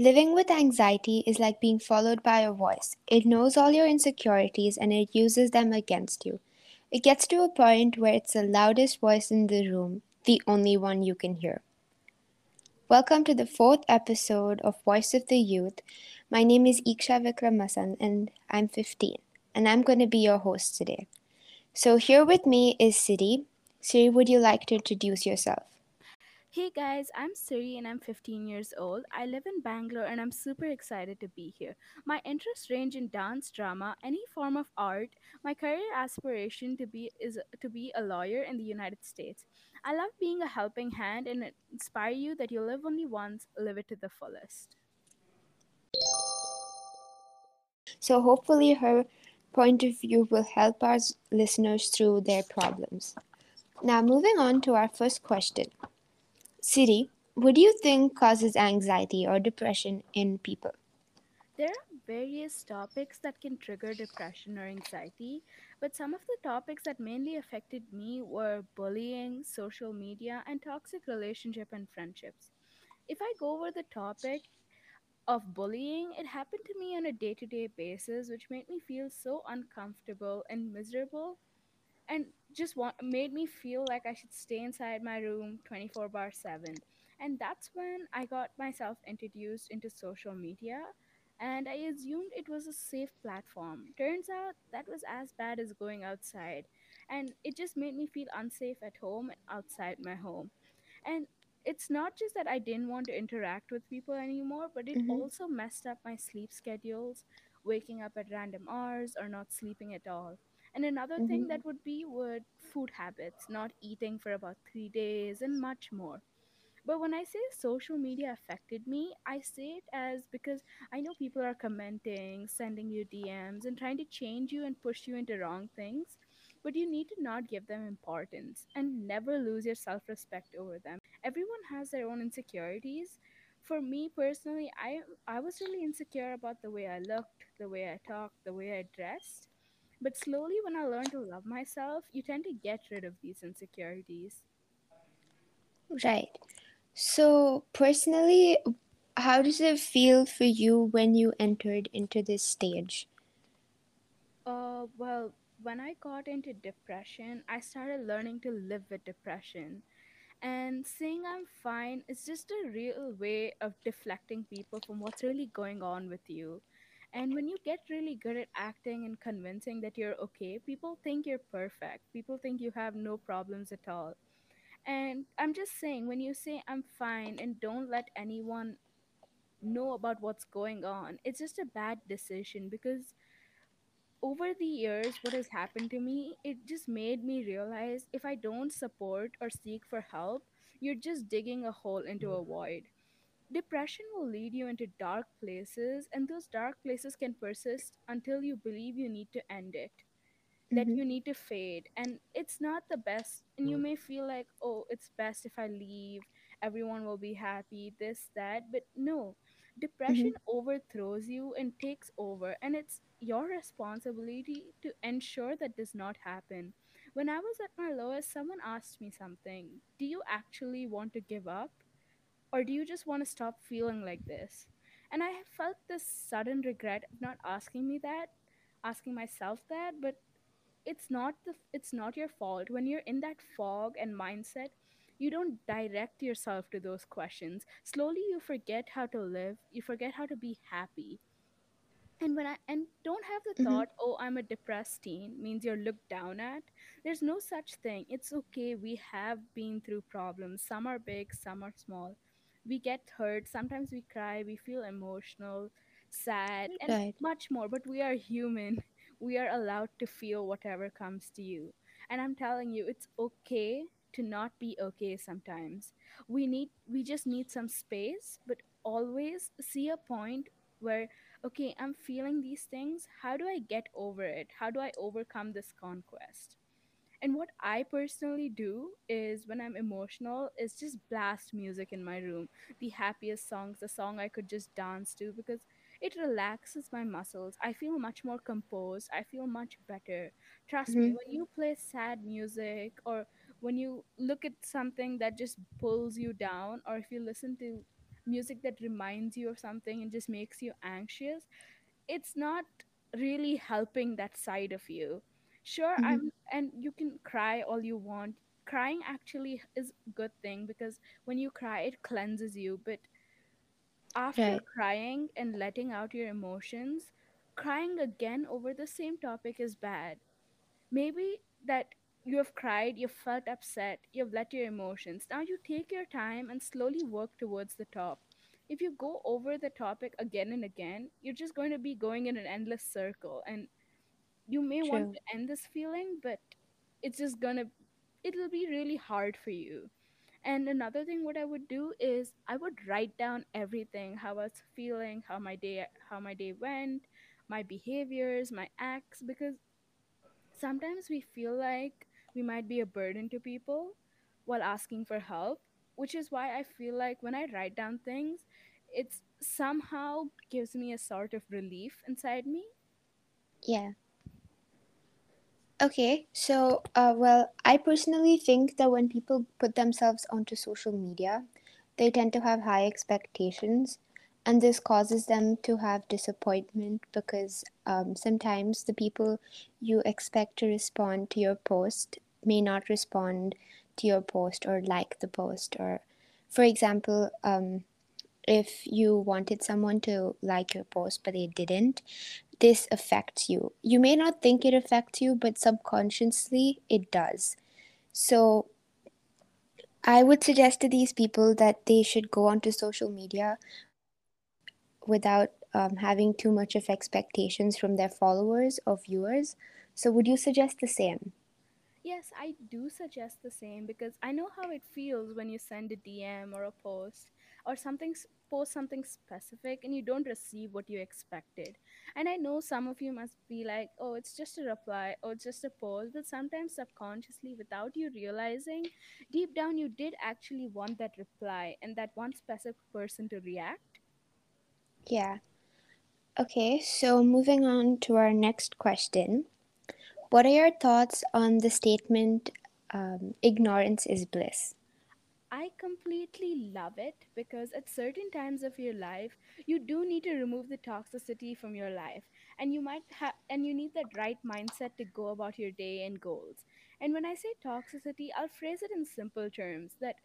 Living with anxiety is like being followed by a voice. It knows all your insecurities and it uses them against you. It gets to a point where it's the loudest voice in the room, the only one you can hear. Welcome to the fourth episode of Voice of the Youth. My name is Iksha Vikramasan and I'm 15, and I'm going to be your host today. So, here with me is Siri. Siri, would you like to introduce yourself? Hey guys, I'm Siri and I'm 15 years old. I live in Bangalore and I'm super excited to be here. My interests range in dance, drama, any form of art. My career aspiration to be is to be a lawyer in the United States. I love being a helping hand and inspire you that you live only once, live it to the fullest. So, hopefully, her point of view will help our listeners through their problems. Now, moving on to our first question Siri, what do you think causes anxiety or depression in people? There are various topics that can trigger depression or anxiety, but some of the topics that mainly affected me were bullying, social media, and toxic relationship and friendships. If I go over the topic of bullying, it happened to me on a day-to-day basis, which made me feel so uncomfortable and miserable and just want, made me feel like I should stay inside my room 24 bar 7. And that's when I got myself introduced into social media and I assumed it was a safe platform. Turns out that was as bad as going outside. And it just made me feel unsafe at home and outside my home. And it's not just that I didn't want to interact with people anymore, but it Mm-hmm, also messed up my sleep schedules, waking up at random hours or not sleeping at all. And another thing mm-hmm, that would be would food habits, not eating for about three days, and much more. But when I say social media affected me, I say it as because I know people are commenting, sending you DMs, and trying to change you and push you into wrong things. But you need to not give them importance and never lose your self respect over them. Everyone has their own insecurities. For me personally, I I was really insecure about the way I looked, the way I talked, the way I dressed. But slowly, when I learn to love myself, you tend to get rid of these insecurities. right. So, personally, how does it feel for you when you entered into this stage? Uh, well, when I got into depression, I started learning to live with depression. And saying I'm fine is just a real way of deflecting people from what's really going on with you. And when you get really good at acting and convincing that you're okay, people think you're perfect. People think you have no problems at all. And I'm just saying, when you say I'm fine and don't let anyone know about what's going on, it's just a bad decision because over the years, what has happened to me, it just made me realize if I don't support or seek for help, you're just digging a hole into hmm. a void. Depression will lead you into dark places, and those dark places can persist until you believe you need to end it that Mm-hmm, you need to fade. And it's not the best and you may feel like oh it's best if i leave. Everyone will be happy this that. But no depression mm-hmm, overthrows you and takes over and it's your responsibility to ensure that does not happen. When i was at my lowest someone asked me something do you actually want to give up or do you just want to stop feeling like this? And i felt this sudden regret of not asking me that asking myself that but it's not the it's not your fault. When you're in that fog and mindset you don't direct yourself to those questions. Slowly you forget how to live you forget how to be happy. And when i and don't have the mm-hmm, thought oh i'm a depressed teen means you're looked down at. There's no such thing. It's okay. We have been through problems. Some are big some are small we get hurt sometimes we cry we feel emotional sad and right. much more but we are human we are allowed to feel whatever comes to you and i'm telling you it's okay to not be okay sometimes we need we just need some space but always see a point where okay, I'm feeling these things. How do I get over it? How do I overcome this conquest? And what I personally do is when I'm emotional is just blast music in my room. The happiest songs, the song I could just dance to because it relaxes my muscles. I feel much more composed. I feel much better. Trust me, Mm-hmm, when you play sad music or when you look at something that just pulls you down or if you listen to music that reminds you of something and just makes you anxious it's not really helping that side of you sure hmm i'm and you can cry all you want. Crying actually is a good thing because when you cry it cleanses you but after Right. crying and letting out your emotions crying again over the same topic is bad. Maybe that you have cried you've felt upset you've let your emotions. Now you take your time and slowly work towards the top. If you go over the topic again and again you're just going to be going in an endless circle and you may want to end this feeling but it's just gonna it'll be really hard for you. And another thing what i would do is i would write down everything how i was feeling how my day how my day went my behaviors my acts because sometimes we feel like we might be a burden to people while asking for help which is why i feel like when i write down things it's somehow gives me a sort of relief inside me. Yeah. Okay, so, uh, well, I personally think that when people put themselves onto social media, they tend to have high expectations, and this causes them to have disappointment because um, sometimes the people you expect to respond to your post may not respond to your post or like the post. Or, for example, um, if you wanted someone to like your post but they didn't, this affects you. You may not think it affects you, but subconsciously it does. So I would suggest to these people that they should go onto social media without um, having too much of expectations from their followers or viewers. So would you suggest the same? Yes, I do suggest the same because I know how it feels when you send a DM or a post or something post something specific and you don't receive what you expected. And I know some of you must be like, "Oh, it's just a reply or just a post," but sometimes subconsciously without you realizing, deep down you did actually want that reply and that one specific person to react. Yeah. Okay, so moving on to our next question. What are your thoughts on the statement, um, ignorance is bliss? I completely love it because at certain times of your life, you do need to remove the toxicity from your life, and you might have, and you need that right mindset to go about your day and goals. And when I say toxicity, I'll phrase it in simple terms that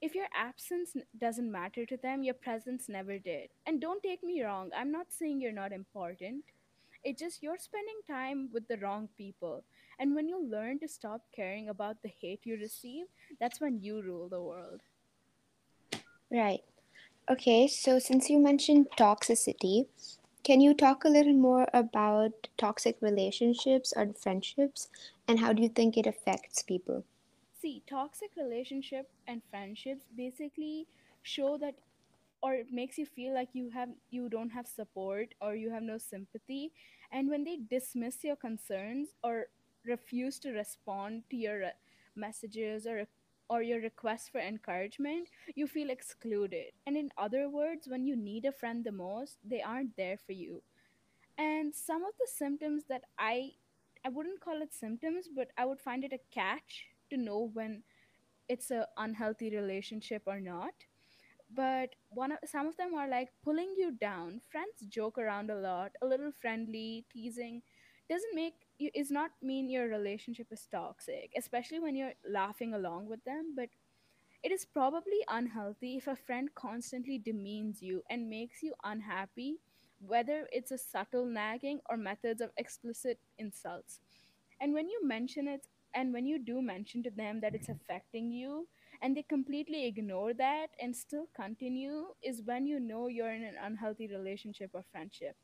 if your absence doesn't matter to them, your presence never did. And don't take me wrong, I'm not saying you're not important. It's just you're spending time with the wrong people. And when you learn to stop caring about the hate you receive, that's when you rule the world. Right. Okay, so since you mentioned toxicity, can you talk a little more about toxic relationships or friendships and how do you think it affects people? See, toxic relationship and friendships basically show that or it makes you feel like you have you don't have support or you have no sympathy and when they dismiss your concerns or refuse to respond to your messages or or your requests for encouragement you feel excluded. And in other words when you need a friend the most they aren't there for you. And some of the symptoms that i i wouldn't call it symptoms but i would find it a catch to know when it's an unhealthy relationship or not. But one of some of them are like pulling you down. Friends joke around a lot. A little friendly teasing doesn't make you is not mean your relationship is toxic especially when you're laughing along with them but it is probably unhealthy if a friend constantly demeans you and makes you unhappy whether it's a subtle nagging or methods of explicit insults. And when you mention it and when you do mention to them that it's affecting you and they completely ignore that and still continue is when you know you're in an unhealthy relationship or friendship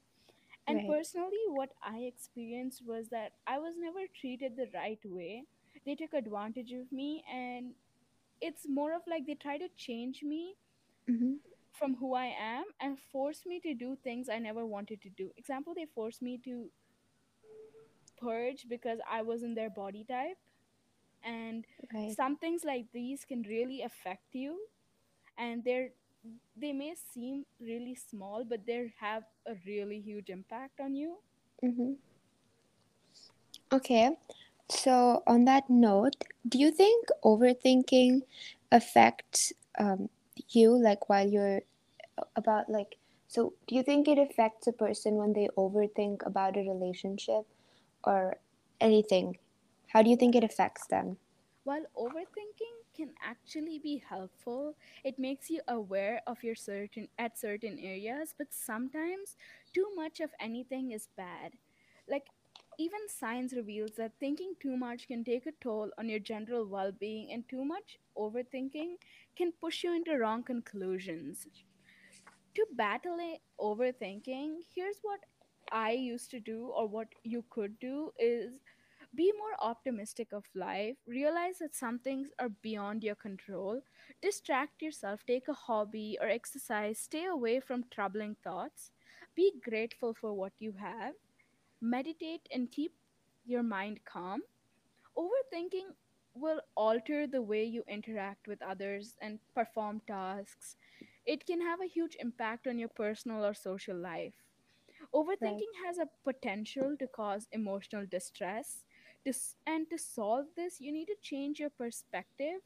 and Right. personally what i experienced was that i was never treated the right way they took advantage of me and it's more of like they try to change me Mm-hmm. from who i am and force me to do things i never wanted to do example they forced me to purge because i wasn't their body type and Right. some things like these can really affect you and they're they may seem really small but they have a really huge impact on you Mm-hmm. Okay. So on that note, do you think overthinking affects um, you like while you're about like so do you think it affects a person when they overthink about a relationship or anything? How do you think it affects them? Well, overthinking can actually be helpful, it makes you aware of your certain at certain areas, but sometimes too much of anything is bad. Like even science reveals that thinking too much can take a toll on your general well-being and too much overthinking can push you into wrong conclusions. To battle overthinking, here's what I used to do or what you could do is be more optimistic of life. Realize that some things are beyond your control. Distract yourself, take a hobby or exercise, stay away from troubling thoughts. Be grateful for what you have. Meditate and keep your mind calm. Overthinking will alter the way you interact with others and perform tasks. It can have a huge impact on your personal or social life. Right. Overthinking has a potential to cause emotional distress. To, and to solve this, you need to change your perspective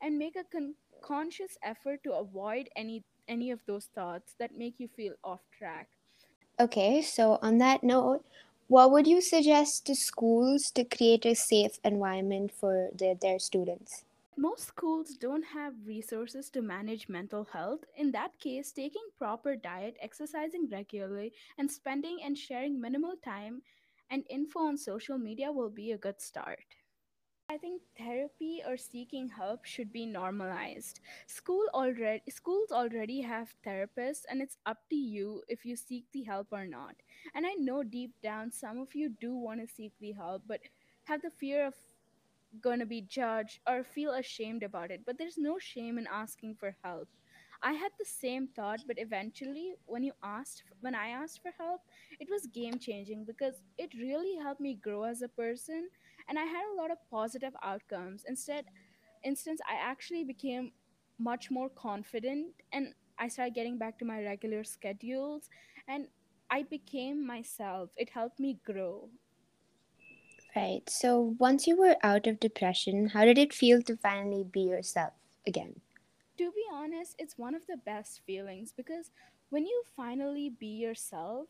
and make a con- conscious effort to avoid any any of those thoughts that make you feel off track. Okay, so on that note, what would you suggest to schools to create a safe environment for their, their students? Most schools don't have resources to manage mental health. In that case, taking proper diet, exercising regularly, and spending and sharing minimal time and info on social media will be a good start. I think therapy or seeking help should be normalized. School already schools already have therapists and it's up to you if you seek the help or not. And I know deep down some of you do want to seek the help but have the fear of going to be judged or feel ashamed about it. But there's no shame in asking for help. I had the same thought, but eventually, when you asked, when I asked for help, it was game changing because it really helped me grow as a person, and I had a lot of positive outcomes. Instead, instance, I actually became much more confident, and I started getting back to my regular schedules, and I became myself. It helped me grow. Right. So once you were out of depression, how did it feel to finally be yourself again? To be honest, it's one of the best feelings because when you finally be yourself,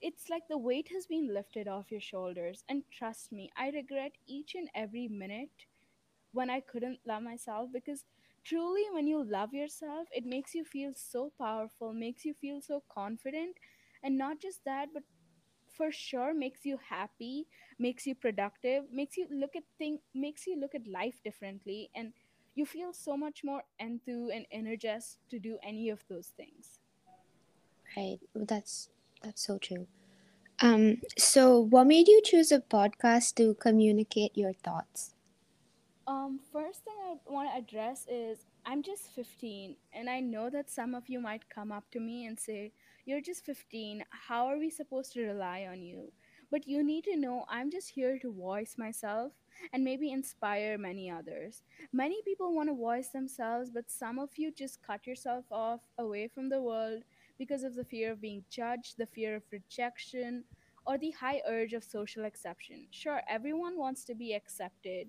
it's like the weight has been lifted off your shoulders. And trust me, I regret each and every minute when I couldn't love myself because truly, when you love yourself, it makes you feel so powerful, makes you feel so confident. And not just that, but for sure makes you happy makes you productive makes you look at thing makes you look at life differently and you feel so much more enthused and energized to do any of those things Right. That's that's so true. Um, so what made you choose a podcast to communicate your thoughts? Um, first thing I want to address is I'm just 15, and I know that some of you might come up to me and say, You're just 15. How are we supposed to rely on you? But you need to know I'm just here to voice myself and maybe inspire many others. Many people want to voice themselves, but some of you just cut yourself off away from the world because of the fear of being judged, the fear of rejection, or the high urge of social acceptance. Sure, everyone wants to be accepted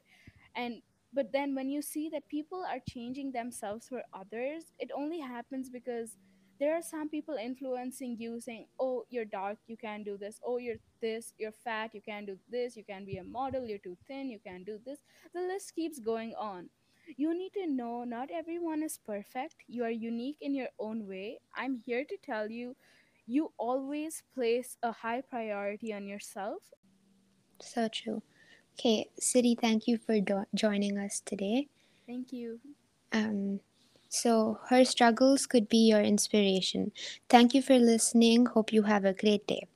and but then when you see that people are changing themselves for others it only happens because there are some people influencing you saying oh you're dark you can't do this. Oh you're this you're fat you can't do this. You can't be a model you're too thin you can't do this. The list keeps going on. You need to know not everyone is perfect. You are unique in your own way. I'm here to tell you you always place a high priority on yourself. So true. Okay, Siri, thank you for do- joining us today. thank you. Um, so her struggles could be your inspiration. Thank you for listening. Hope you have a great day.